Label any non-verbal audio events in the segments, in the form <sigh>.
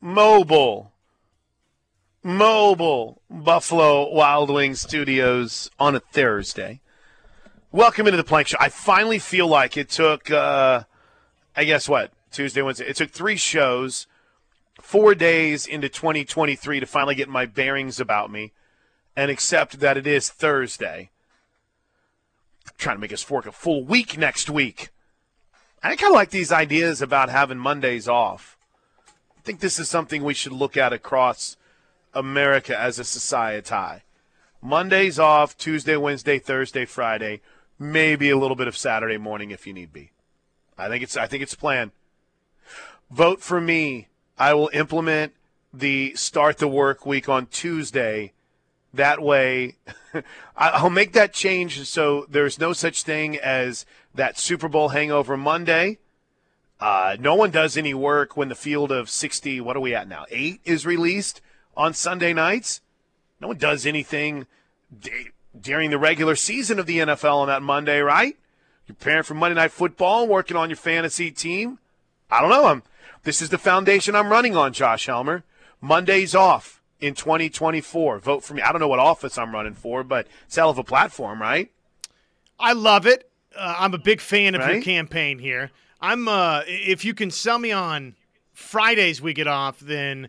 mobile, mobile Buffalo Wild Wings studios on a Thursday. Welcome into the Plank Show. I finally feel like it took, uh, I guess what, Tuesday, Wednesday. It took three shows, four days into 2023 to finally get my bearings about me and accept that it is Thursday. I'm trying to make us fork a full week next week. I kind of like these ideas about having Mondays off. I think this is something we should look at across America as a society. Mondays off, Tuesday, Wednesday, Thursday, Friday, maybe a little bit of Saturday morning if you need be. I think it's I think it's planned. Vote for me. I will implement the start the work week on Tuesday. That way, <laughs> I'll make that change so there's no such thing as that Super Bowl hangover Monday. Uh, no one does any work when the field of 60, what are we at now? Eight is released on Sunday nights. No one does anything d- during the regular season of the NFL on that Monday, right? You're preparing for Monday Night Football, working on your fantasy team. I don't know. I'm, this is the foundation I'm running on, Josh Helmer. Monday's off in 2024. Vote for me. I don't know what office I'm running for, but it's hell of a platform, right? I love it. Uh, I'm a big fan of Right? your campaign here. I'm uh, if you can sell me on Fridays we get off, then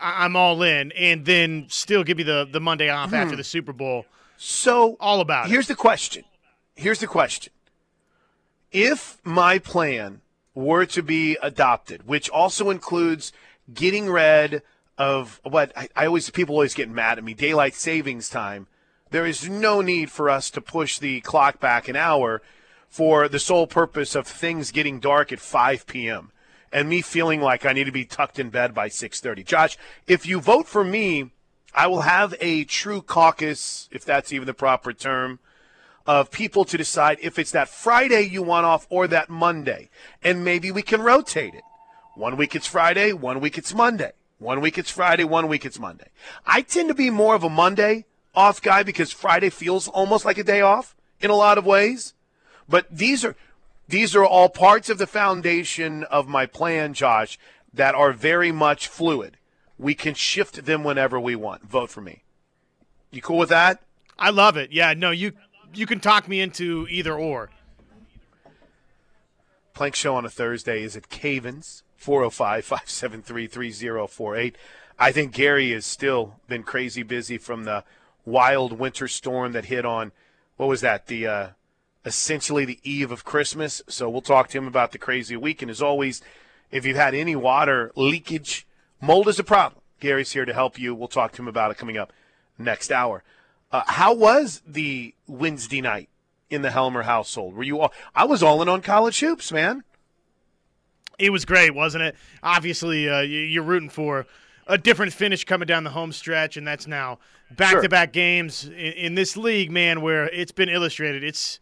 I'm all in, and then still give me the the Monday off after the Super Bowl. So All about it. Here's the question. Here's the question. If my plan were to be adopted, which also includes getting rid of what I, I always people always get mad at me, daylight savings time. There is no need for us to push the clock back an hour for the sole purpose of things getting dark at 5 p.m. and me feeling like I need to be tucked in bed by 6:30. Josh, if you vote for me, I will have a true caucus, if that's even the proper term, of people to decide if it's that Friday you want off or that Monday. And maybe we can rotate it. One week it's Friday, one week it's Monday. One week it's Friday, one week it's Monday. I tend to be more of a Monday off guy because Friday feels almost like a day off in a lot of ways. But these are these are all parts of the foundation of my plan, Josh, that are very much fluid. We can shift them whenever we want. Vote for me. You cool with that? I love it. Yeah, no, you you can talk me into either or. Plank Show on a Thursday is at Cavens, 405 573 3048. I think Gary has still been crazy busy from the wild winter storm that hit on, what was that, the uh, essentially the eve of Christmas. So we'll talk to him about the crazy week. And as always, if you've had any water leakage, mold is a problem. Gary's here to help you. We'll talk to him about it coming up next hour. Uh, how was the Wednesday night in the Helmer household? Were you all? I was all in on college hoops, man. It was great, wasn't it? Obviously, uh, you- you're rooting for a different finish coming down the home stretch, and that's now back-to-back games in, in this league, man, where it's been illustrated. It's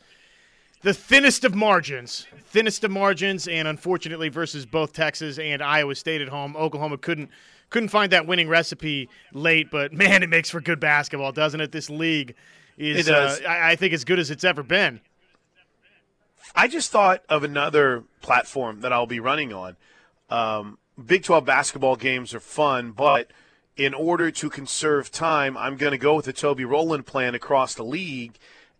the thinnest of margins, thinnest of margins, and unfortunately, versus both Texas and Iowa State at home, Oklahoma couldn't couldn't find that winning recipe late. But <laughs> man, it makes for good basketball, doesn't it? This league is. Uh, I, I think, as good as it's ever been. I just thought of another platform that I'll be running on. Um, Big 12 basketball games are fun, but in order to conserve time, I'm going to go with the Toby Rowland plan across the league,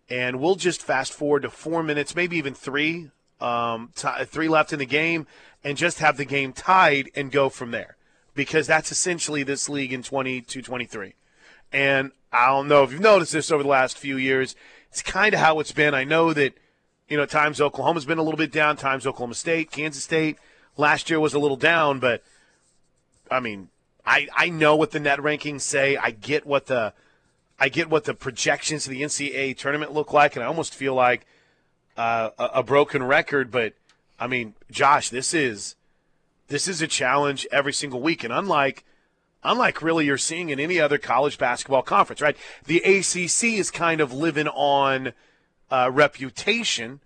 and we'll just fast forward to four minutes, maybe even three, um, t- three left in the game, and just have the game tied and go from there. Because that's essentially this league in 22 23. And I don't know if you've noticed this over the last few years. It's kind of how it's been. I know that, you know, times Oklahoma's been a little bit down, times Oklahoma State, Kansas State last year was a little down, but I mean, I I know what the net rankings say. I get what the I get what the projections of the NCAA tournament look like, and I almost feel like uh, a, broken record. But I mean, Josh, this is this is a challenge every single week, and unlike unlike really you're seeing in any other college basketball conference, right? The ACC is kind of living on uh, reputation,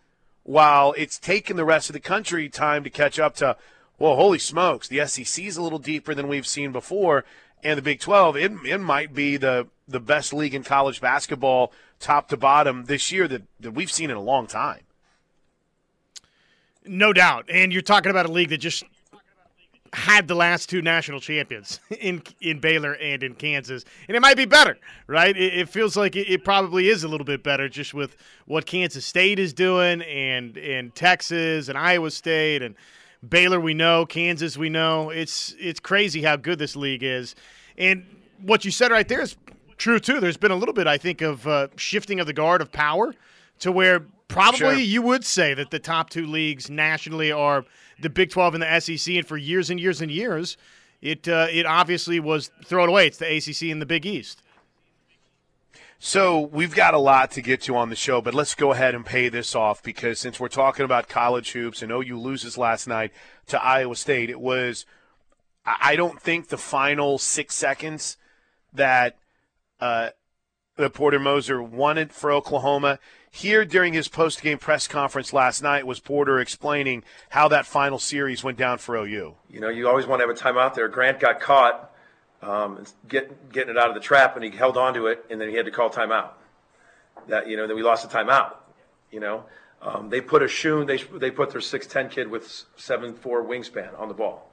while it's taken the rest of the country time to catch up to. Well, holy smokes, the SEC is a little deeper than we've seen before, and the Big 12 it, it might be the the best league in college basketball, top to bottom this year that, that we've seen in a long time. No doubt. And you're talking about a league that just had the last two national champions <laughs> in in Baylor and in Kansas, and it might be better, right? It, it feels like it, it, probably is a little bit better just with what Kansas State is doing, and and Texas and Iowa State and Baylor. We know Kansas. We know it's it's crazy how good this league is, and what you said right there is true too. There's been a little bit, I think, of uh, shifting of the guard of power to where probably sure. you would say that the top two leagues nationally are the Big 12 and the SEC, and for years and years and years, it uh, it obviously was thrown away. It's the ACC and the Big East. So we've got a lot to get to on the show, but let's go ahead and pay this off because since we're talking about college hoops and OU loses last night to Iowa State, it was I don't think the final six seconds that uh, Porter Moser wanted for Oklahoma. Here during his post game press conference last night was Porter explaining how that final series went down for OU. You know, you always want to have a timeout there. Grant got caught um, get, getting it out of the trap, and he held on to it, and then he had to call timeout. That you know, then we lost the timeout. You know, um, they put a shoe. They they put their six ten kid with seven four wingspan on the ball.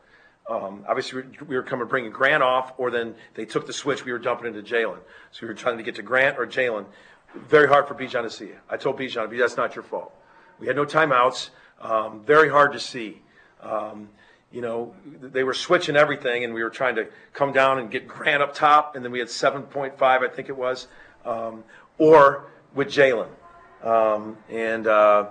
Um, obviously, we were coming bringing Grant off, or then they took the switch. We were dumping into Jalen, so we were trying to get to Grant or Jalen. Very hard for Bijan to see. I told Bijan, that's not your fault. We had no timeouts. Um, very hard to see. Um, you know, they were switching everything, and we were trying to come down and get Grant up top, and then we had 7.5, I think it was, um, or with Jalen. Um, and uh,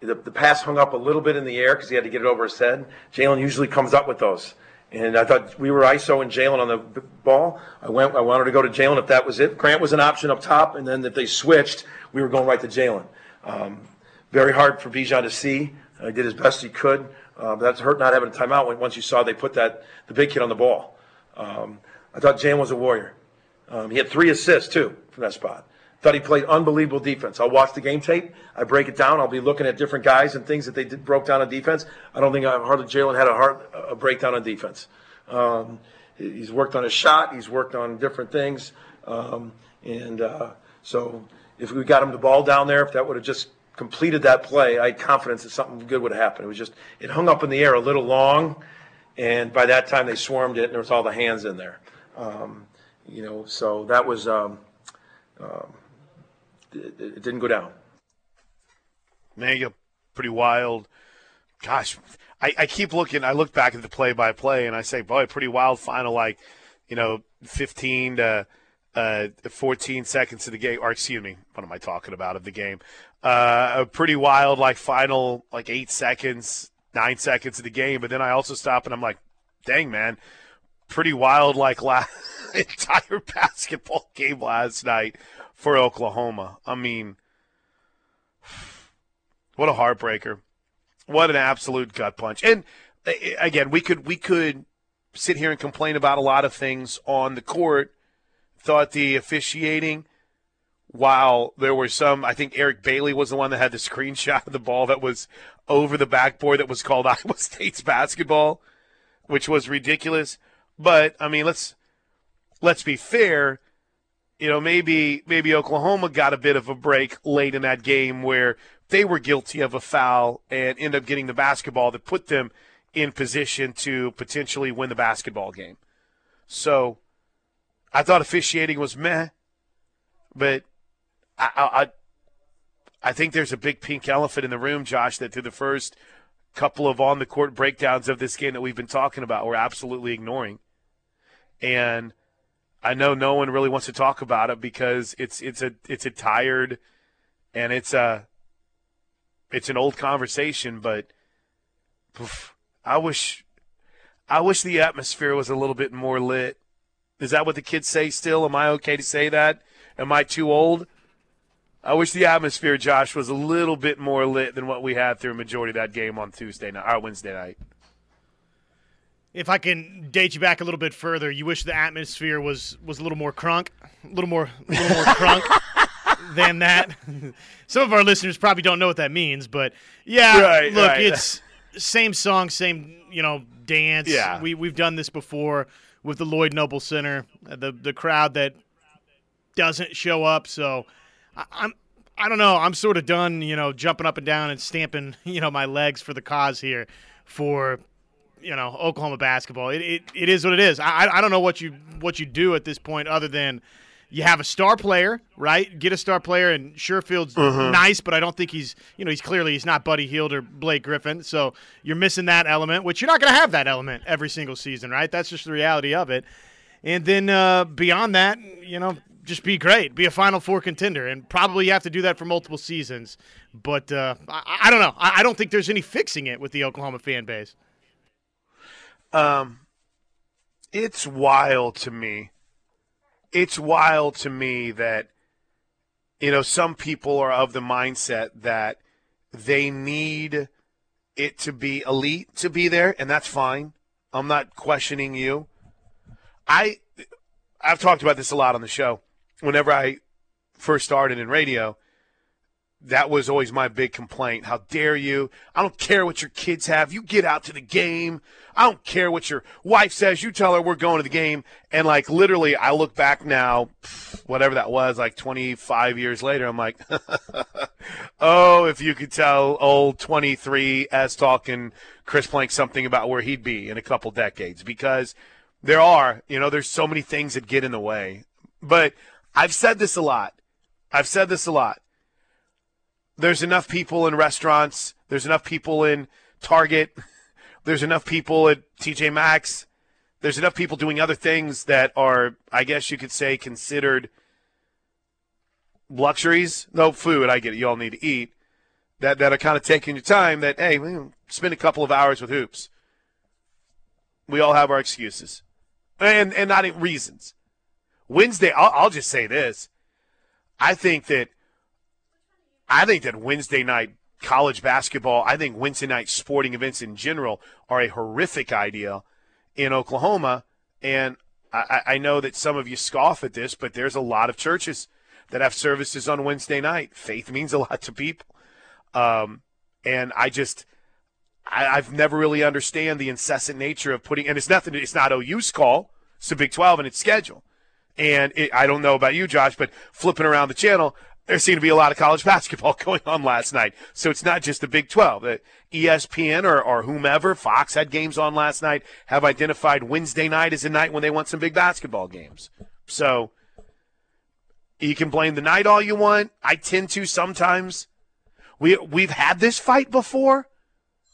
the, the pass hung up a little bit in the air because he had to get it over his head. Jalen usually comes up with those. And I thought we were ISO and Jalen on the ball. I went. I wanted to go to Jalen if that was it. Grant was an option up top, and then if they switched, we were going right to Jalen. Um, very hard for Bijan to see. He did as best he could, uh, but that's hurt not having a timeout when, once you saw they put that the big kid on the ball. Um, I thought Jalen was a warrior. Um, he had three assists too from that spot. Thought he played unbelievable defense. I'll watch the game tape. I break it down. I'll be looking at different guys and things that they did, broke down on defense. I don't think I, hardly Jalen had a hard a breakdown on defense. Um, he's worked on his shot. He's worked on different things. Um, and uh, so if we got him the ball down there, if that would have just completed that play, I had confidence that something good would have happened. It was just it hung up in the air a little long, and by that time they swarmed it, and there was all the hands in there. Um, you know, so that was. Um, um it, it didn't go down. Man, you're pretty wild. Gosh, I, I keep looking. I look back at the play by play, and I say, boy, pretty wild final. Like, you know, 15 to uh, 14 seconds of the game, or excuse me, what am I talking about of the game? Uh, a pretty wild, like final, like eight seconds, nine seconds of the game. But then I also stop and I'm like, dang, man, pretty wild, like last <laughs> entire <laughs> basketball game last night for Oklahoma. I mean, what a heartbreaker. What an absolute gut punch. And again, we could we could sit here and complain about a lot of things on the court. Thought the officiating while there were some I think Eric Bailey was the one that had the screenshot of the ball that was over the backboard that was called <laughs> Iowa State's basketball, which was ridiculous. But I mean, let's let's be fair you know, maybe maybe Oklahoma got a bit of a break late in that game where they were guilty of a foul and end up getting the basketball that put them in position to potentially win the basketball game. So I thought officiating was meh, but I, I, I think there's a big pink elephant in the room, Josh, that through the first couple of on the court breakdowns of this game that we've been talking about, we're absolutely ignoring. And I know no one really wants to talk about it because it's it's a it's a tired and it's a it's an old conversation, but I wish I wish the atmosphere was a little bit more lit. Is that what the kids say still? Am I okay to say that? Am I too old? I wish the atmosphere, Josh, was a little bit more lit than what we had through a majority of that game on Tuesday night or Wednesday night. If I can date you back a little bit further, you wish the atmosphere was was a little more crunk, a little more, a little more crunk <laughs> than that. <laughs> Some of our listeners probably don't know what that means, but yeah, right, look, right. it's same song, same you know dance. Yeah, we we've done this before with the Lloyd Noble Center, the the crowd that doesn't show up. So I, I'm I don't know. I'm sort of done, you know, jumping up and down and stamping, <laughs> you know, my legs for the cause here for you know Oklahoma basketball. It, it, it is what it is. I I don't know what you what you do at this point other than you have a star player, right? Get a star player, and Sherfield's Mm-hmm. nice, but I don't think he's you know he's clearly he's not Buddy Hield or Blake Griffin, so you're missing that element, which you're not going to have that element every single season, right? That's just the reality of it. And then uh, beyond that, you know, just be great, be a Final Four contender, and probably you have to do that for multiple seasons. But uh, I, I don't know. I, I don't think there's any fixing it with the Oklahoma fan base. Um, it's wild to me. It's wild to me that you know some people are of the mindset that they need it to be elite to be there, and that's fine. I'm not questioning you. I I've talked about this a lot on the show. Whenever I first started in radio, that was always my big complaint. How dare you? I don't care what your kids have. You get out to the game. I don't care what your wife says. You tell her we're going to the game. And like literally, I look back now, whatever that was, like 25 years later, I'm like, <laughs> oh, if you could tell old 23 as talking Chris Plank something about where he'd be in a couple decades because there are, you know, there's so many things that get in the way. But I've said this a lot. I've said this a lot there's enough people in restaurants. There's enough people in Target. <laughs> There's enough people at TJ Maxx. There's enough people doing other things that are, I guess you could say, considered luxuries. No food, I get it. You all need to eat. That that are kind of taking your time. That hey, we spend a couple of hours with hoops. We all have our excuses, and and not reasons. Wednesday, I'll, I'll just say this. I think that I think that Wednesday night college basketball, I think Wednesday night sporting events in general are a horrific idea in Oklahoma. And I, I know that some of you scoff at this, but there's a lot of churches that have services on Wednesday night. Faith means a <laughs> lot to people. Um, and I just, I, I've never really understand the incessant nature of putting, and it's nothing, it's not OU's call. It's the Big 12 and its schedule. And it, I don't know about you, Josh, but flipping around the channel, there seemed to be a lot of college <laughs> basketball going on last night. So it's not just the Big 12. The ESPN or, or whomever, Fox had games on last night, have identified Wednesday night as a night when they want some big basketball games. So you can blame the night all you want. I tend to sometimes. We, we've had this fight before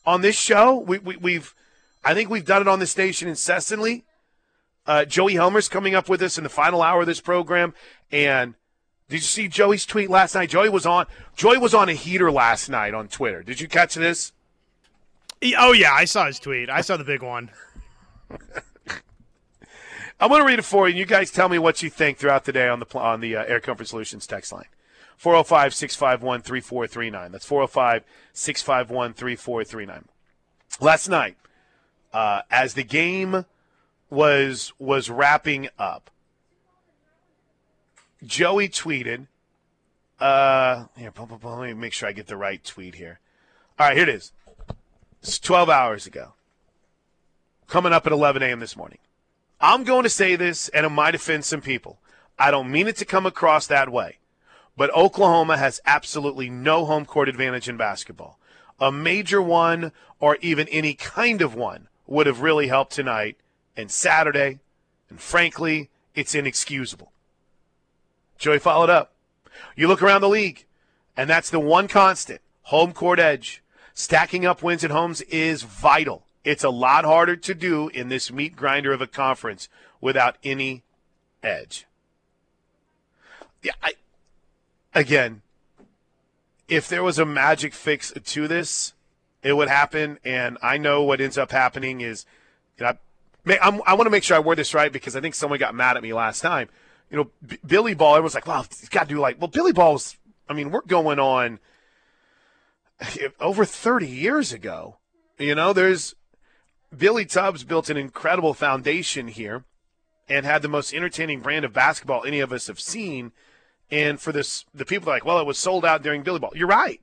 on this show. We, we, we've, I think we've done it on the station incessantly. Uh, Joey Helmer's coming up with us in the final hour of this program, and did you see Joey's tweet last night? Joey was on. Joey was on a heater last night on Twitter. Did you catch this? Oh yeah, I saw his tweet. I saw the big one. <laughs> I'm going to read it for you, and you guys tell me what you think throughout the day on the on the uh, Air Comfort Solutions text line. 405 651 3439. That's 405 651 3439. Last night, uh, as the game was was wrapping up, Joey tweeted. Uh, here, let me make sure I get the right tweet here. All right, here it is. It's 12 hours ago. Coming up at 11 a.m. this morning. I'm going to say this, and it might offend some people. I don't mean it to come across that way, but Oklahoma has absolutely no home court advantage in basketball. A major one, or even any kind of one, would have really helped tonight and Saturday, and frankly, it's inexcusable. Joey followed up. You look around the league, and that's the one constant home court edge. Stacking up wins at homes is vital. It's a lot harder to do in this meat grinder of a conference without any edge. Yeah, I, again, if there was a magic fix to this, it would happen. And I know what ends up happening is, you know, I'm, i want to make sure I word this right because I think someone got mad at me last time. You know, B- Billy Ball, everyone's like, well, he's got to do like, well, Billy Ball's, I mean, we're going on <laughs> over 30 years ago. You know, there's Billy Tubbs built an incredible foundation here and had the most entertaining brand of basketball any of us have seen. And for this, the people are like, well, it was sold out during Billy Ball. You're right.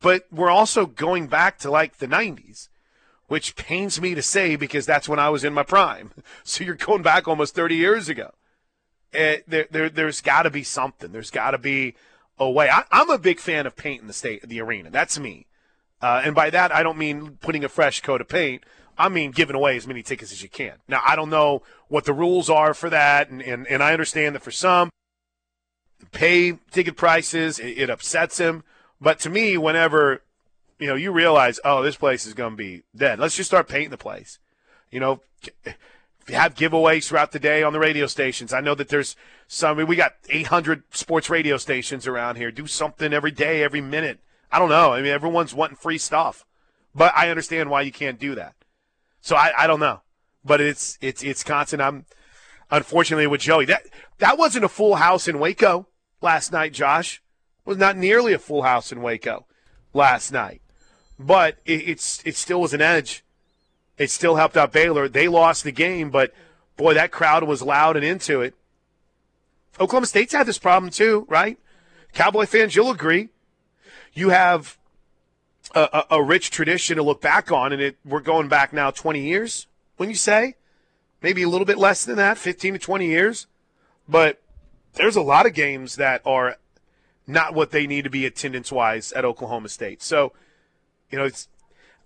But we're also going back to like the 90s, which pains me to say because that's when I was in my prime. <laughs> So you're going back almost 30 years ago. And there, there, there's got to be something. There's got to be a way. I, I'm a big fan of painting the state, the arena. That's me. Uh, and by that, I don't mean putting a fresh coat of paint I mean giving away as many tickets as you can. Now, I don't know what the rules are for that, and, and, and I understand that for some, pay ticket prices, it, it upsets them. But to me, whenever you know you realize, oh, this place is going to be dead, let's just start painting the place. You know, have giveaways throughout the day on the radio stations. I know that there's some. I mean, we got 800 sports radio stations around here. Do something every day, every minute. I don't know. I mean, everyone's wanting free stuff, but I understand why you can't do that. So I, I don't know, but it's it's it's constant. I'm unfortunately with Joey. That that wasn't a full house in Waco last night. Josh it was not nearly a full house in Waco last night, but it, it's it still was an edge it still helped out Baylor. They lost the game, but boy, that crowd was loud and into it. Oklahoma State's had this problem too, right? Cowboy fans, you'll agree. You have a, a, a rich tradition to look back on, and it we're going back now 20 years. When you say maybe a little bit less than that, 15 to 20 years, but there's a lot of games that are not what they need to be attendance wise at Oklahoma State. So, you know, it's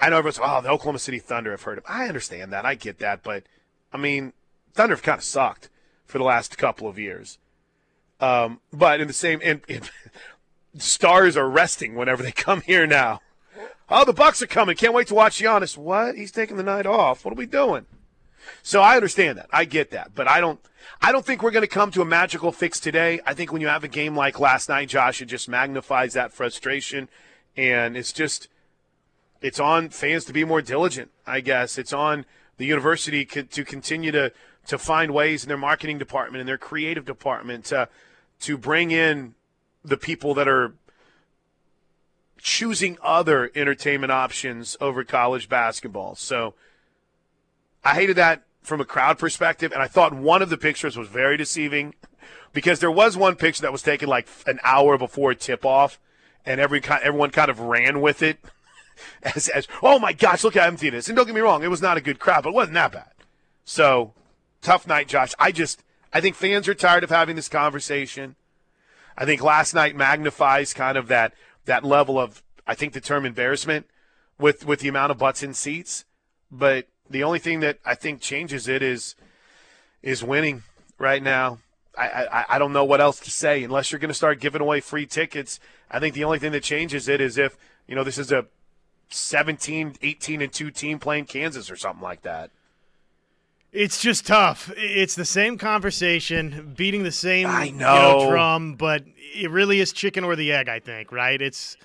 I know everyone's, oh, the Oklahoma City Thunder have heard of. I understand that. I get that. But, I mean, Thunder have kind of sucked for the last couple of years. Um, but in the same, and, and <laughs> stars are resting whenever they come here now. Oh, the Bucks are coming. Can't wait to watch Giannis. What? He's taking the night off. What are we doing? So I understand that. I get that. But I don't I don't think we're going to come to a magical fix today. I think when you have a game like last night, Josh, it just magnifies that frustration and it's just it's on fans to be more diligent. I guess it's on the university to continue to to find ways in their marketing department and their creative department to to bring in the people that are choosing other entertainment options over college basketball. So I hated that from a crowd perspective, and I thought one of the pictures was very deceiving because there was one picture that was taken like an hour before tip off, and every everyone kind of ran with it <laughs> as, as oh my gosh, look how empty it is. And don't get me wrong, it was not a good crowd, but it wasn't that bad. So tough night, Josh. I just I think fans are tired of having this conversation. I think last night magnifies kind of that that level of I think the term embarrassment with with the amount of butts in seats. But the only thing that I think changes it is is winning right now. I, I, I don't know what else to say unless you're going to start giving away free tickets. I think the only thing that changes it is if you know this is a 17, 18 and 2 team playing Kansas or something like that. It's just tough. It's the same conversation, beating the same I know. You know, drum, but it really is chicken or the egg. I think, right? It's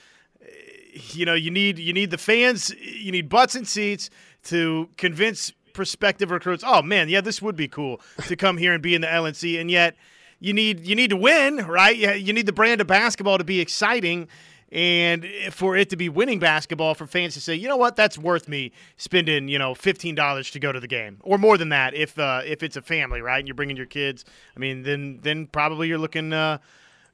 you know you need you need the fans, you need butts and seats to convince prospective recruits. Oh man, yeah, this would be cool to come here and be in the LNC, and yet you need you need to win, right? You need the brand of basketball to be exciting and for it to be winning basketball for fans to say, you know what, that's worth me spending, you know, fifteen dollars to go to the game, or more than that if uh, if it's a family, right? And you're bringing your kids. I mean, then then probably you're looking, uh,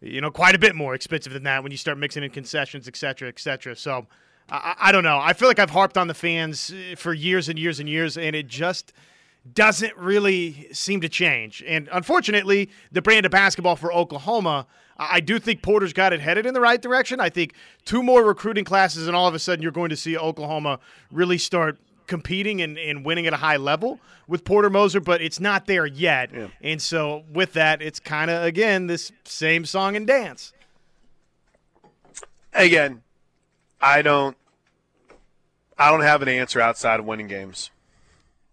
you know, quite a bit more expensive than that when you start mixing in concessions, et cetera, et cetera. So. I, I don't know. I feel like I've harped on the fans uh, for years and years and years, and it just doesn't really seem to change. And unfortunately, the brand of basketball for Oklahoma I do think Porter's got it headed in the right direction. I think two more recruiting classes, and all of a sudden you're going to see Oklahoma really start competing and, and winning at a high level with Porter Moser, but it's not there yet. Yeah. And so with that, it's kind of, again, this same song and dance. Again, I don't I don't have an answer outside of winning games.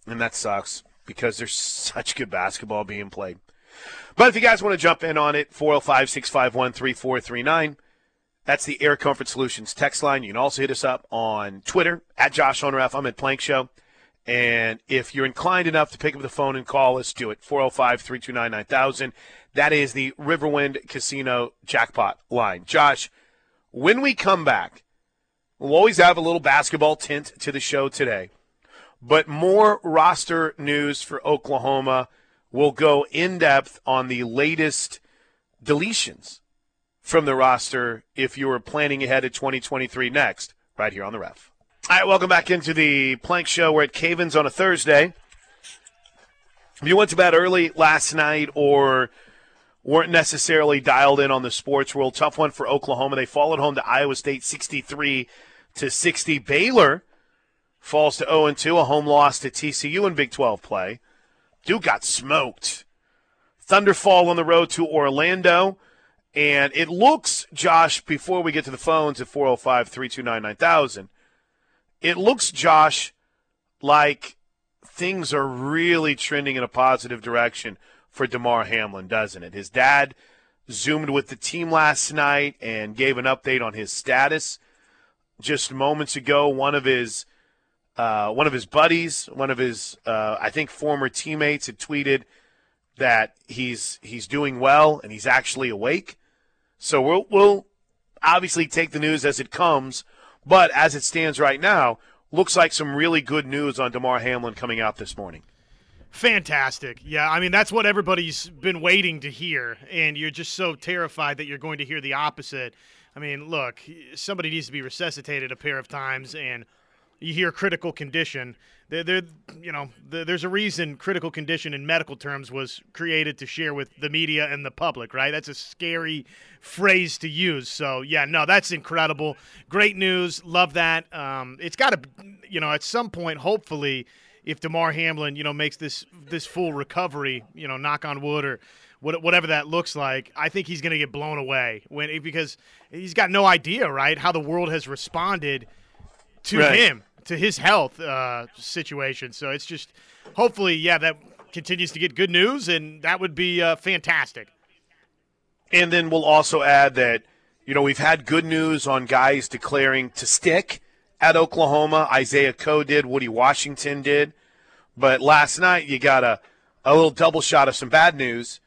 And that sucks because there's such good basketball being played. But if you guys want to jump in on it, 405 651 3439. That's the Air Comfort Solutions text line. You can also hit us up on Twitter at Josh Honoref. I'm at Plank Show. And if you're inclined enough to pick up the phone and call us, do it. 405 329 9000. That is the Riverwind Casino jackpot line. Josh, when we come back, we'll always have a little basketball tint to the show today, but more roster news for Oklahoma We'll go in depth on the latest deletions from the roster if you were planning ahead of 2023 next, right here on the ref. All right, welcome back into the Plank Show. We're at Cavens on a Thursday. If you went to bed early last night or weren't necessarily dialed in on the sports world, tough one for Oklahoma. They followed home to Iowa State 63 to 60. Baylor falls to 0 2, a home loss to TCU in Big 12 play. Duke got smoked. Thunderfall on the road to Orlando. And it looks, Josh, before we get to the phones at 405 329 9000, it looks, Josh, like things are really trending in a positive direction for Damar Hamlin, doesn't it? His dad zoomed with the team last night and gave an update on his status. Just moments ago, one of his uh, one of his buddies, one of his uh, I think former teammates, had tweeted that he's he's doing well and he's actually awake. So we'll we'll obviously take the news as it comes, but as it stands right now, looks like some really good news on Damar Hamlin coming out this morning. Fantastic. Yeah, I mean, that's what everybody's been waiting to hear, and you're just so terrified that you're going to hear the opposite. I mean, look, somebody needs to be resuscitated a pair of times, and you hear critical condition. There, there you know, there's a reason critical condition in medical terms was created to share with the media and the public, right? That's a scary phrase to use. So, yeah, no, that's incredible. Great news. Love that. Um, it's got to, you know, at some point, hopefully – if Damar Hamlin, you know, makes this this full recovery, you know, knock on wood or whatever that looks like, I think he's going to get blown away when because he's got no idea, right, how the world has responded to right. him, to his health uh, situation. So it's just hopefully, yeah, that continues to get good news, and that would be uh, fantastic. And then we'll also add that you know we've had good news on guys declaring to stick at Oklahoma. Isaiah Coe did, Woody Washington did. But last night you got a, a little double shot of some bad news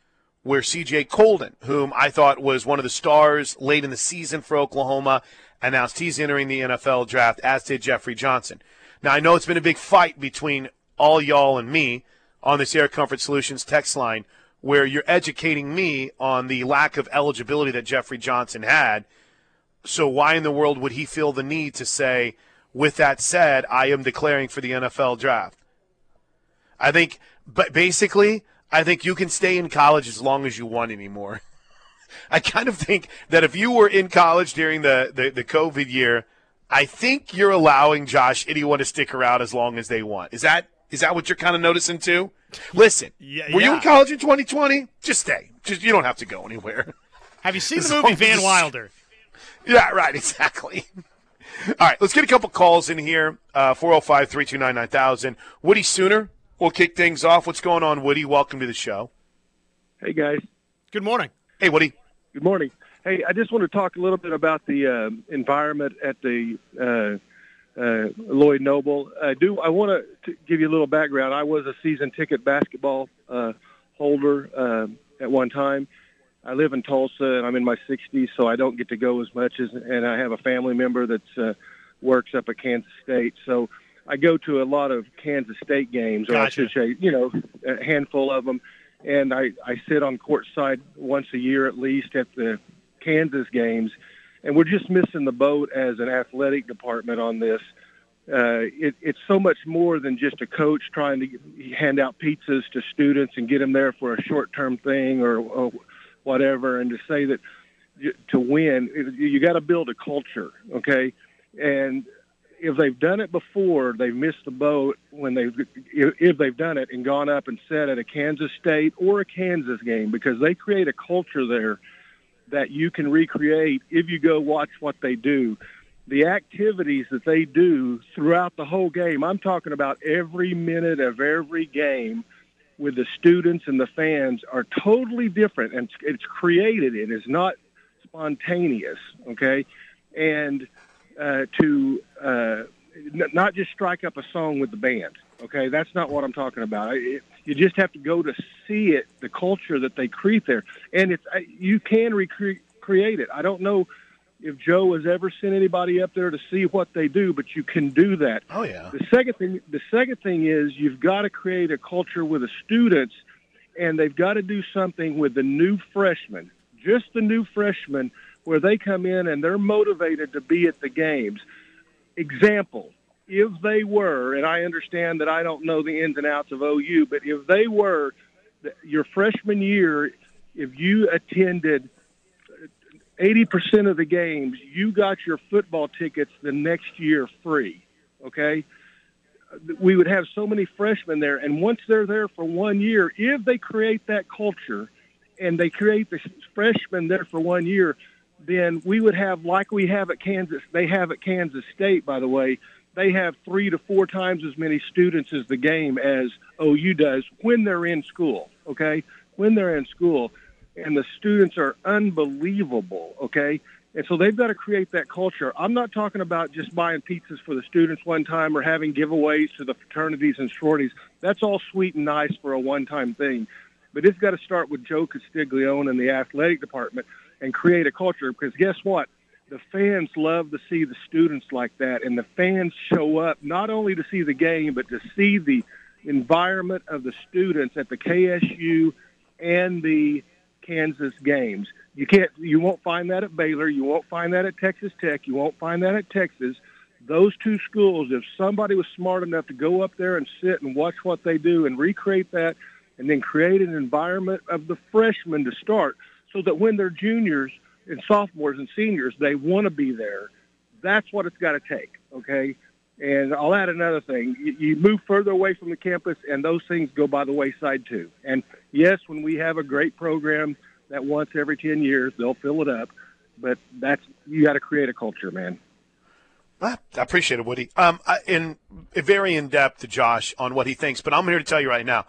where CJ Coldon, whom I thought was one of the stars late in the season for Oklahoma, announced he's entering the NFL draft, as did Jeffery Johnson. Now, I know it's been a big fight between all y'all and me on this Air Comfort Solutions text line where you're educating me on the lack of eligibility that Jeffery Johnson had. So, why in the world would he feel the need to say, with that said, I am declaring for the NFL draft. I think, but basically, I think you can stay in college as long as you want anymore. <laughs> <laughs> I kind of think that if you were in college during the, the, the COVID year, I think you're allowing Josh anyone to stick around as long as they want. Is that is that what you're kind of noticing too? Listen, yeah, were yeah. you in college in 2020? Just stay. Just you don't have to go anywhere. Have you seen <laughs> the movie Van Wilder? Yeah, right. Exactly. <laughs> All right, let's get a couple calls in here. Uh, 405 329 9000. Woody Sooner We'll kick things off. What's going on, Woody? Welcome to the show. Hey, guys. Good morning. Hey, Woody. Good morning. Hey, I just want to talk a little bit about the uh, environment at the uh, uh, Lloyd Noble. I do. I want to give you a little background. I was a season ticket basketball uh, holder uh, at one time. I live in Tulsa and I'm in my 60s, so I don't get to go as much as, and I have a family member that uh, works up at Kansas State, so I go to a lot of Kansas State games, or I should say, you know, a handful of them, and I I sit on courtside once a year at least at the Kansas games, and we're just missing the boat as an athletic department on this. Uh, it, it's so much more than just a coach trying to hand out pizzas to students and get them there for a short-term thing or, or whatever, and to say that to win, you got to build a culture, okay? And if they've done it before, they've missed the boat when they if they've done it and gone up and said at a Kansas State or a Kansas game because they create a culture there that you can recreate if you go watch what they do. The activities that they do throughout the whole game, I'm talking about every minute of every game with the students and the fans are totally different and it's created it is not spontaneous okay and uh, to uh, n- not just strike up a song with the band okay that's not what i'm talking about it, you just have to go to see it the culture that they create there and it's you can recreate it i don't know if Joe has ever sent anybody up there to see what they do, but you can do that. Oh yeah. The second thing, the second thing is you've got to create a culture with the students, and they've got to do something with the new freshmen, just the new freshmen, where they come in and they're motivated to be at the games. Example: If they were, and I understand that I don't know the ins and outs of OU, but if they were your freshman year, if you attended 80% of the games, you got your football tickets the next year free. Okay. we would have so many freshmen there. And once they're there for one year, if they create that culture and they create the freshmen there for one year, then we would have, like we have at Kansas, they have at Kansas State, by the way, they have three to four times as many students as the game as OU does when they're in school, okay? When they're in school. And the students are unbelievable, okay? And so they've got to create that culture. I'm not talking about just buying pizzas for the students one time or having giveaways to the fraternities and sororities. That's all sweet and nice for a one-time thing. But it's got to start with Joe Castiglione and the athletic department and create a culture because guess what? The fans love to see the students like that, and the fans show up not only to see the game, but to see the environment of the students at the KSU and the Kansas games. You can't, you won't find that at Baylor. You won't find that at Texas Tech. You won't find that at Texas. Those two schools, if somebody was smart enough to go up there and sit and watch what they do and recreate that, and then create an environment of the freshmen to start, so that when they're juniors and sophomores and seniors, they want to be there. That's what it's got to take. Okay. And I'll add another thing. You, move further away from the campus, and those things go by the wayside too. And yes, when we have a great program that once every 10 years, they'll fill it up. But that's you got to create a culture, man. I appreciate it, Woody. Um, I, in very in depth Josh on what he thinks, but I'm here to tell you right now,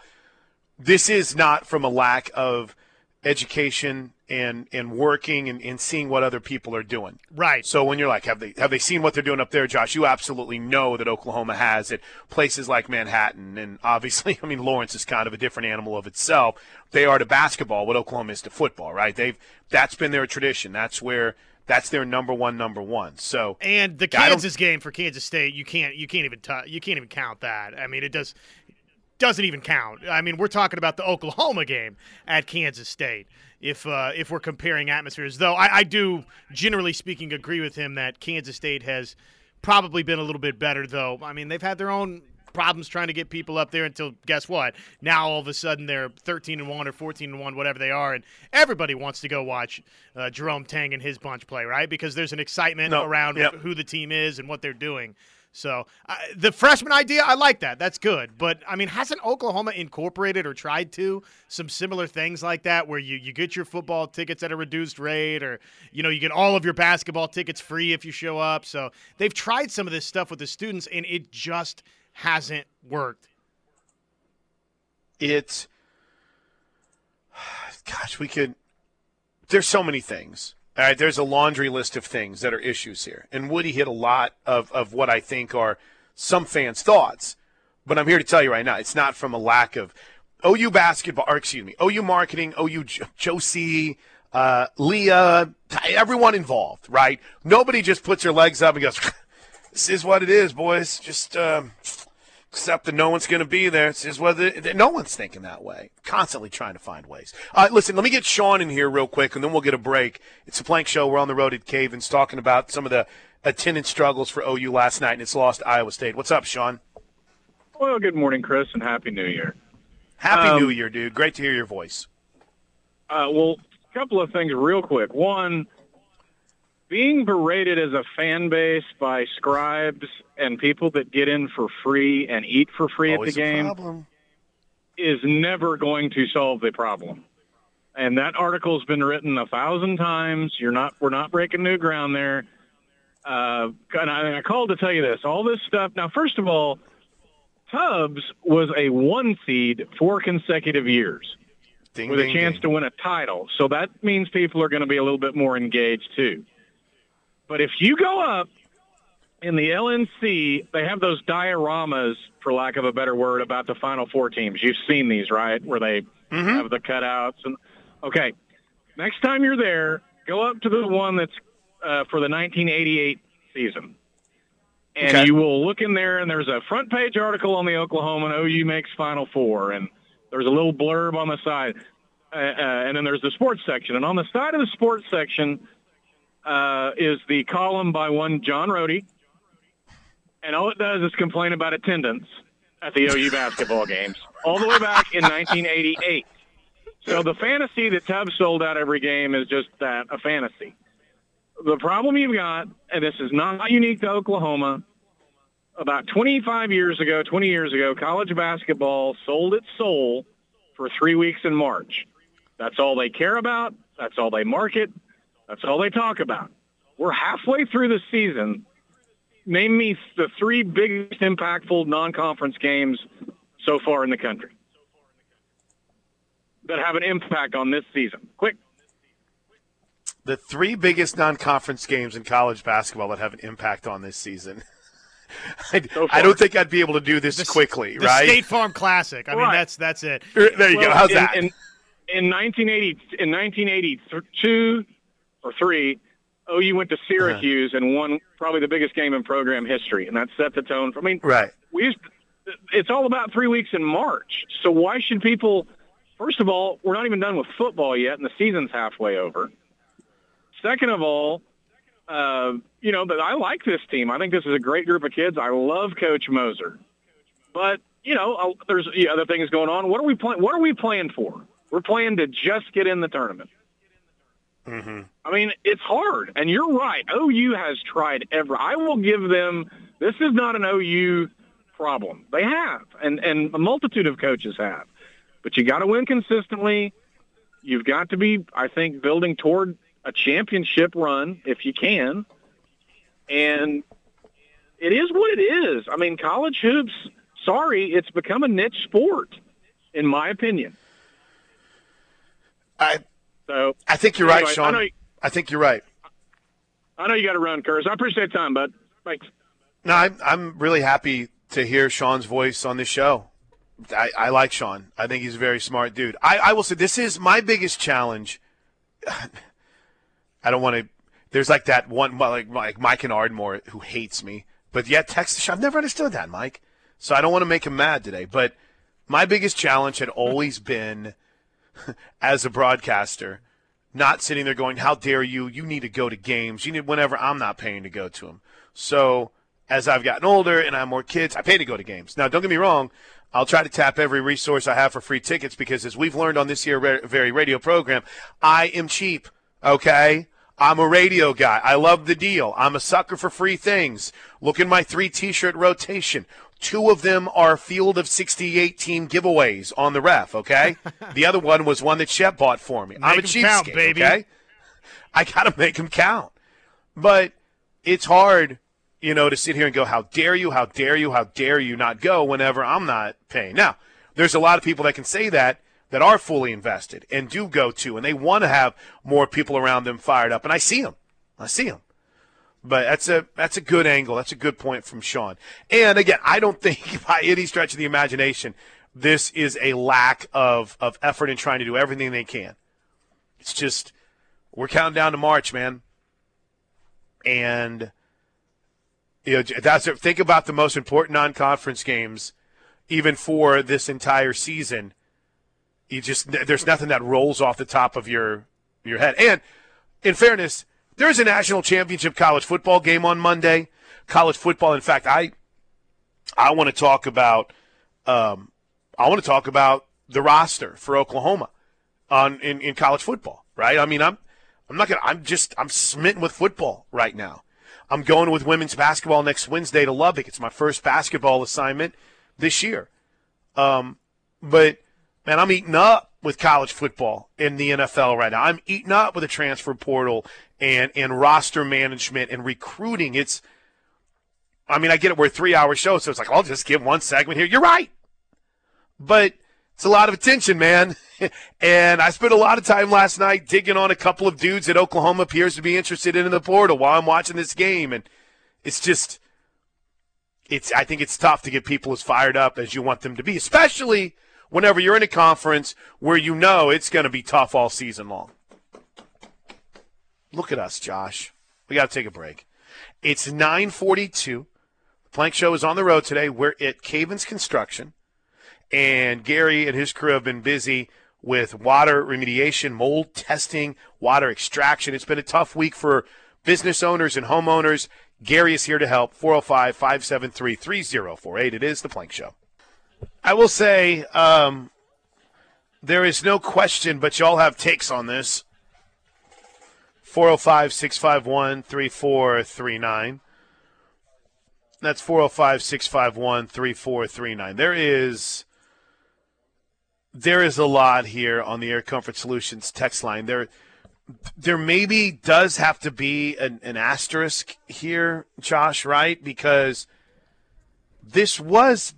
this is not from a lack of education and and working and, and seeing what other people are doing. Right. So when you're like, have they have they seen what they're doing up there, Josh? You absolutely know that Oklahoma has it. Places like Manhattan and obviously, <laughs> I mean Lawrence is kind of a different animal of itself. They are to basketball what Oklahoma is to football, right? They've that's been their tradition. That's where that's their number one, number one. So and the Kansas game for Kansas State, you can't you can't even t- you can't even count that. I mean, it does doesn't even count. I mean, we're talking about the Oklahoma game at Kansas State. If uh, if we're comparing atmospheres, though, I, I do generally speaking agree with him that Kansas State has probably been a little bit better. Though, I mean, they've had their own problems trying to get people up there until guess what? Now all of a sudden they're 13 and 1 or 14 and 1 whatever they are and everybody wants to go watch uh, Jerome Tang and his bunch play, right? Because there's an excitement no, around yep. who the team is and what they're doing. So uh, the freshman idea, I like that. That's good. But I mean, hasn't Oklahoma incorporated or tried to some similar things like that, where you you get your football tickets at a reduced rate, or you know you get all of your basketball tickets free if you show up. So they've tried some of this stuff with the students, and it just hasn't worked. It's <sighs> gosh, we could. There's so many things all right, there's a laundry list of things that are issues here. And Woody hit a lot of, of what I think are some fans' thoughts. But I'm here to tell you right now, it's not from a lack of OU basketball, or excuse me, OU marketing, OU Josie, uh, Leah, everyone involved, right? Nobody just puts their legs up and goes, <laughs> this is what it is, boys. Just um, except that no one's going to be there. It's just whether no one's thinking that way. Constantly trying to find ways. Uh, listen, let me get Sean in here real quick, and then we'll get a break. It's a Plank Show. We're on the road at Cavens talking about some of the attendance struggles for OU last night, and it's lost Iowa State. What's up, Sean? Well, good morning, Chris, and happy New Year. Happy um, New Year, dude. Great to hear your voice. Uh, well, a couple of things real quick. One, being berated as a fan base by scribes and people that get in for free and eat for free Always at the game is never going to solve the problem. And that article's been written a thousand times. You're not. We're not breaking new ground there. Uh, and I, I called to tell you this. All this stuff. Now, first of all, Tubbs was a one seed four consecutive years ding, with ding, a chance ding. to win a title. So that means people are going to be a little bit more engaged too. But if you go up in the LNC, they have those dioramas, for lack of a better word, about the Final Four teams. You've seen these, right? Where they mm-hmm. have the cutouts. And okay, next time you're there, go up to the one that's uh, for the 1988 season, and okay. you will look in there, and there's a front page article on the Oklahoma and OU makes Final Four, and there's a little blurb on the side, uh, uh, and then there's the sports section, and on the side of the sports section uh, is the column by one John Rohde, and all it does is complain about attendance at the OU basketball games, all the way back in 1988. So the fantasy that Tubbs sold out every game is just that, a fantasy. The problem you've got, and this is not unique to Oklahoma, about 25 years ago, 20 years ago, college basketball sold its soul for three weeks in March. That's all they care about. That's all they market. That's all they talk about. We're halfway through the season. Name me the three biggest impactful non-conference games so far in the country that have an impact on this season. Quick. The three biggest non-conference games in college basketball that have an impact on this season. <laughs> I, So I don't think I'd be able to do this The s- quickly, the right? State Farm Classic. I mean, that's that's it. there you go. How's in, that? In, in 1980, in 1982 or three, OU went to Syracuse and won probably the biggest game in program history, and that set the tone. For, I mean, right. we used it's all about three weeks in March. So why should people? First of all, we're not even done with football yet, and the season's halfway over. Second of all, uh, you know, but I like this team. I think this is a great group of kids. I love Coach Moser, but you know, there's yeah, other things going on. What are we playing? What are we playing for? We're playing to just get in the tournament. Mm-hmm. I mean, it's hard, and you're right. OU has tried ever. I will give them. This is not an OU problem. They have, and and a multitude of coaches have. But you got to win consistently. You've got to be, I think, building toward a championship run if you can. And it is what it is. I mean, college hoops. Sorry, it's become a niche sport, in my opinion. I So I think you're right, Anyway, I Sean. I, you- think you're right. I know you got to run, Curtis. I appreciate the time, bud. Thanks. No, I'm, I'm really happy to hear Sean's voice on this show. I, I like Sean. I think he's a very smart dude. I, I will say this is my biggest challenge. <sighs> I don't want to. There's like that one, like, like Mike and Ardmore who hates me, but yet text the show. I've never understood that, Mike. So I don't want to make him mad today. But my biggest challenge had always been, <laughs> as a broadcaster, not sitting there going, "How dare you? You need to go to games. You need whenever I'm not paying to go to them." So as I've gotten older and I have more kids, I pay to go to games. Now, don't get me wrong. I'll try to tap every resource I have for free tickets because, as we've learned on this ra- very radio program, I am cheap. Okay. I'm a radio guy. I love the deal. I'm a sucker for free things. Look in my three t-shirt rotation. Two of them are Field of 68 team giveaways on the ref, okay? <laughs> the other one was one that Shep bought for me. I'm a Make cheapskate, baby. okay? I got to make them count. But it's hard, you know, to sit here and go, how dare you, how dare you, how dare you not go whenever I'm not paying. Now, there's a lot of people that can say that that are fully invested and do go to, and they want to have more people around them fired up. And I see them. I see them. But that's a that's a good angle. That's a good point from Sean. And again, I don't think <laughs> by any stretch of the imagination this is a lack of of effort in trying to do everything they can. It's just we're counting down to March, man. And you know, that's think about the most important non-conference games, even for this entire season. You just there's nothing that rolls off the top of your your head. And in fairness, there's a national championship college football game on Monday. College football. In fact, I I want to talk about um, I want to talk about the roster for Oklahoma on in, in college football. Right? I mean, I'm I'm not gonna. I'm just I'm smitten with football right now. I'm going with women's basketball next Wednesday to Lubbock. It's my first basketball assignment this year. Um, but man, I'm eating up with college football in the NFL right now. I'm eating up with the transfer portal and and roster management and recruiting. It's I mean, I get it. We're a three hour show, so it's like I'll just give one segment here. You're right, but it's a lot of attention, man. <laughs> and I spent a lot of time last night digging on a couple of dudes that Oklahoma appears to be interested in in the portal while I'm watching this game, and it's just it's. I think it's tough to get people as fired up as you want them to be, especially whenever you're in a conference where you know it's going to be tough all season long. Look at us, Josh. We got to take a break. It's 942. The Plank Show is on the road today. We're at Cavens Construction. And Gary and his crew have been busy with water remediation, mold testing, water extraction. It's been a tough week for business owners and homeowners. Gary is here to help. 405 573 3048. It is The Plank Show. I will say um, there is no question, but y'all have takes on this. 405 651 3439. That's 405 651 3439. There is. There is a lot here on the Air Comfort Solutions text line. There, there maybe does have to be an, an asterisk here, Josh, right? Because this was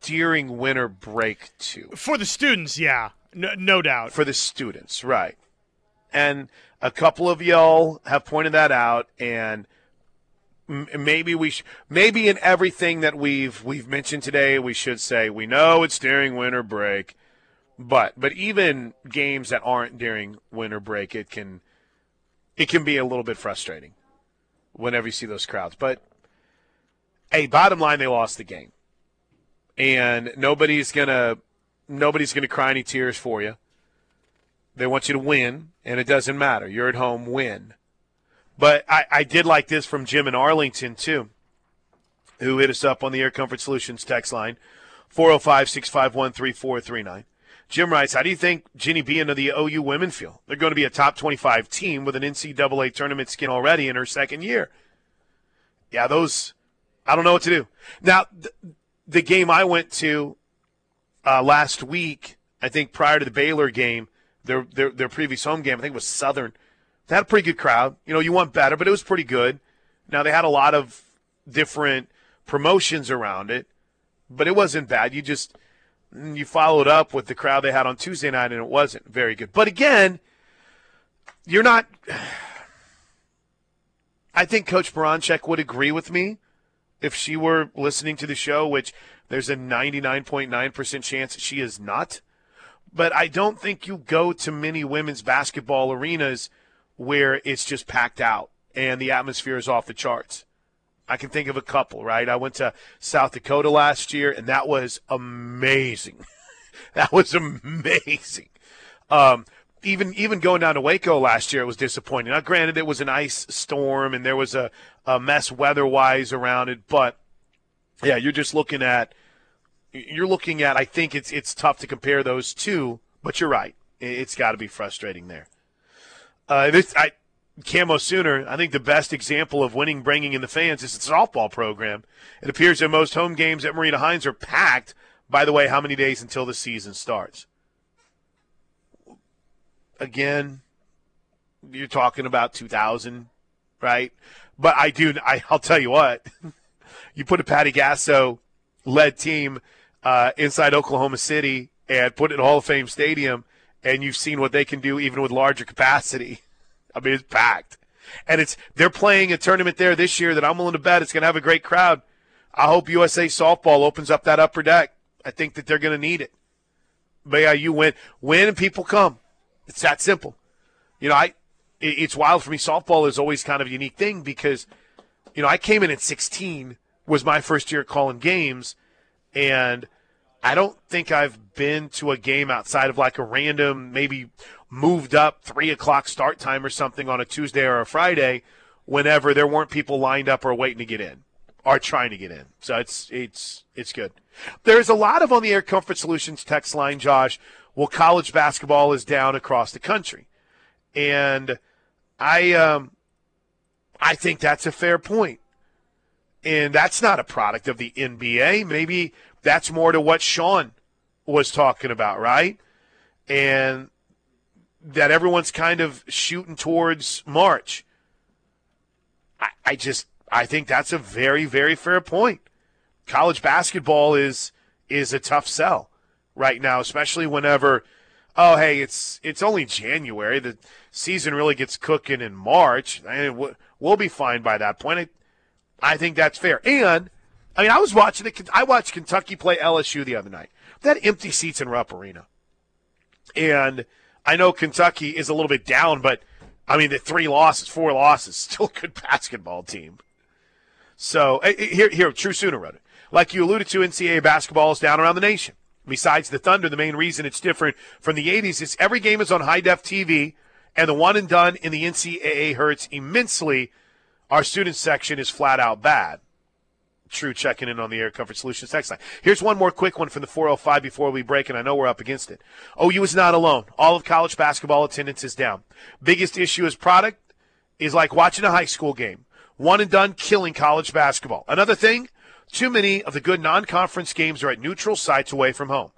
during winter break too. For the students, yeah, no, no doubt. For the students, right? And a couple of y'all have pointed that out, and maybe we sh- maybe in everything that we've we've mentioned today, we should say we know it's during winter break, but but even games that aren't during winter break, it can it can be a little bit frustrating whenever you see those crowds. But hey, bottom line, they lost the game, and nobody's gonna nobody's gonna cry any tears for you. They want you to win, and it doesn't matter. You're at home, win. But I, I did like this from Jim in Arlington too, who hit us up on the Air Comfort Solutions text line, 405 651 3439. Jim writes, How do you think Jennie B and the OU women feel? They're going to be a top 25 team with an NCAA tournament skin already in her second year. Yeah, those, I don't know what to do. Now, the, the game I went to uh, last week, I think prior to the Baylor game, their, their, their previous home game, I think it was Southern, they had a pretty good crowd. You know, you want better, but it was pretty good. Now, they had a lot of different promotions around it, but it wasn't bad. You just you followed up with the crowd they had on Tuesday night, and it wasn't very good. But again, you're not. I think Coach Baranczyk would agree with me if she were listening to the show, which there's a 99.9% chance she is not. But I don't think you go to many women's basketball arenas where it's just packed out and the atmosphere is off the charts. I can think of a couple, right? I went to South Dakota last year, and that was amazing. <laughs> that was amazing. Um, even even going down to Waco last year, it was disappointing. Now, granted, it was an ice storm and there was a, a mess weather-wise around it, but yeah, you're just looking at you're looking at. I think it's it's tough to compare those two, but you're right. It's got to be frustrating there. Uh, this I Camo Sooner, I think the best example of winning bringing in the fans is the softball program. It appears that most home games at Marita Hynes are packed. By the way, how many days until the season starts? Again, you're talking about 2000, right? But I do. I, I'll tell you what. <laughs> you put a Patty Gasso led team uh, inside Oklahoma City and put it in Hall of Fame Stadium, and you've seen what they can do even with larger capacity. <laughs> I mean, it's packed. And it's they're playing a tournament there this year that I'm willing to bet it's going to have a great crowd. I hope USA softball opens up that upper deck. I think that they're going to need it. But yeah, you win, win, and people come. It's that simple. You know, I it's wild for me. Softball is always kind of a unique thing because, you know, I came in at 16 was my first year calling games, and I don't think I've been to a game outside of like a random maybe moved up three o'clock start time or something on a Tuesday or a Friday whenever there weren't people lined up or waiting to get in or trying to get in. So it's it's it's good. There's a lot of on the Air Comfort Solutions text line, Josh. Well, college basketball is down across the country, and I um, I think that's a fair point, and that's not a product of the NBA. Maybe that's more to what Sean was talking about, right? And that everyone's kind of shooting towards March. I, I just I think that's a very very fair point. College basketball is is a tough sell right now, especially whenever oh hey it's it's only January the season really gets cooking in March and we'll be fine by that point. I, I think that's fair. And I mean I was watching it. I watched Kentucky play LSU the other night. That empty seats in Rupp Arena, and I know Kentucky is a little bit down, but I mean, the three losses, four losses, <laughs> still a good basketball team. So eh, eh, here, here, True Sooner wrote it. Like you alluded to, NCAA basketball is down around the nation. Besides the Thunder, the main reason it's different from the 80s is every game is on high def TV, and the one and done in the NCAA hurts immensely. Our student section is flat out bad. True checking in on the Air Comfort Solutions text line. Here's one more quick one from the 405 before we break, and I know we're up against it. OU is not alone. All of college basketball attendance is down. Biggest issue is product is like watching a high school game. One and done killing college basketball. Another thing, Too many of the good non conference games are at neutral sites away from home.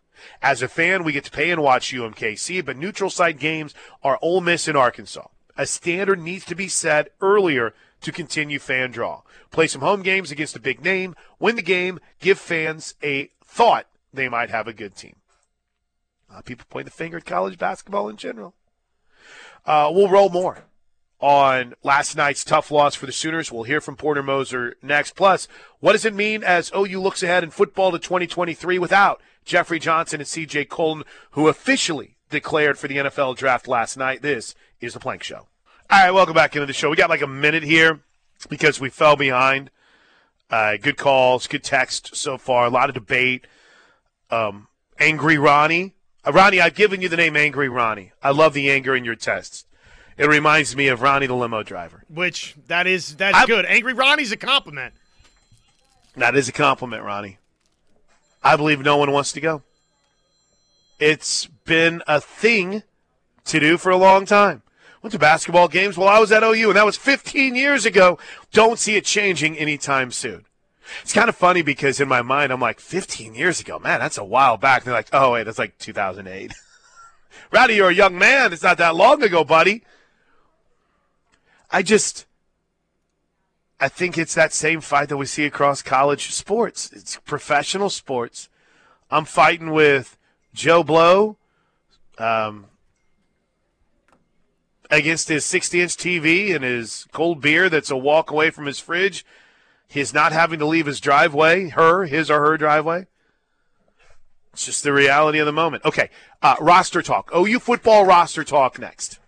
As a fan, we get to pay and watch UMKC, but neutral site games are Ole Miss and Arkansas. A standard needs to be set earlier to continue fan draw. Play some home games against a big name, win the game, give fans a thought they might have a good team. Uh, people point the finger at college basketball in general. Uh, we'll roll more on last night's tough loss for the Sooners. We'll hear from Porter Moser next. Plus, what does it mean as OU looks ahead in football to 2023 without Jeffery Johnson and CJ Coldon, who officially declared for the NFL draft last night? This is the Plank Show. All right, welcome back into the show. We got like a minute here because we fell behind. Uh, good calls, good text so far, a lot of debate. Um, angry Ronnie. Uh, Ronnie, I've given you the name Angry Ronnie. I love the anger in your tests. It reminds me of Ronnie the limo driver. Which that is that's I, good. Angry Ronnie's a compliment. That is a compliment, Ronnie. I believe no one wants to go. It's been a thing to do for a long time. Went to basketball games while I was at OU, and that was 15 years ago. Don't see it changing anytime soon. It's kind of funny because in my mind, I'm like, 15 years ago, man, that's a while back. And they're like, oh, wait, that's like 2008. <laughs> Rowdy, you're a young man. It's not that long ago, buddy. I just, I think it's that same fight that we see across college sports. It's professional sports. I'm fighting with Joe Blow um, against his 60 inch TV and his cold beer that's a walk away from his fridge. his not having to leave his driveway, her, his or her driveway. It's just the reality of the moment. Okay, uh, roster talk. OU football roster talk next.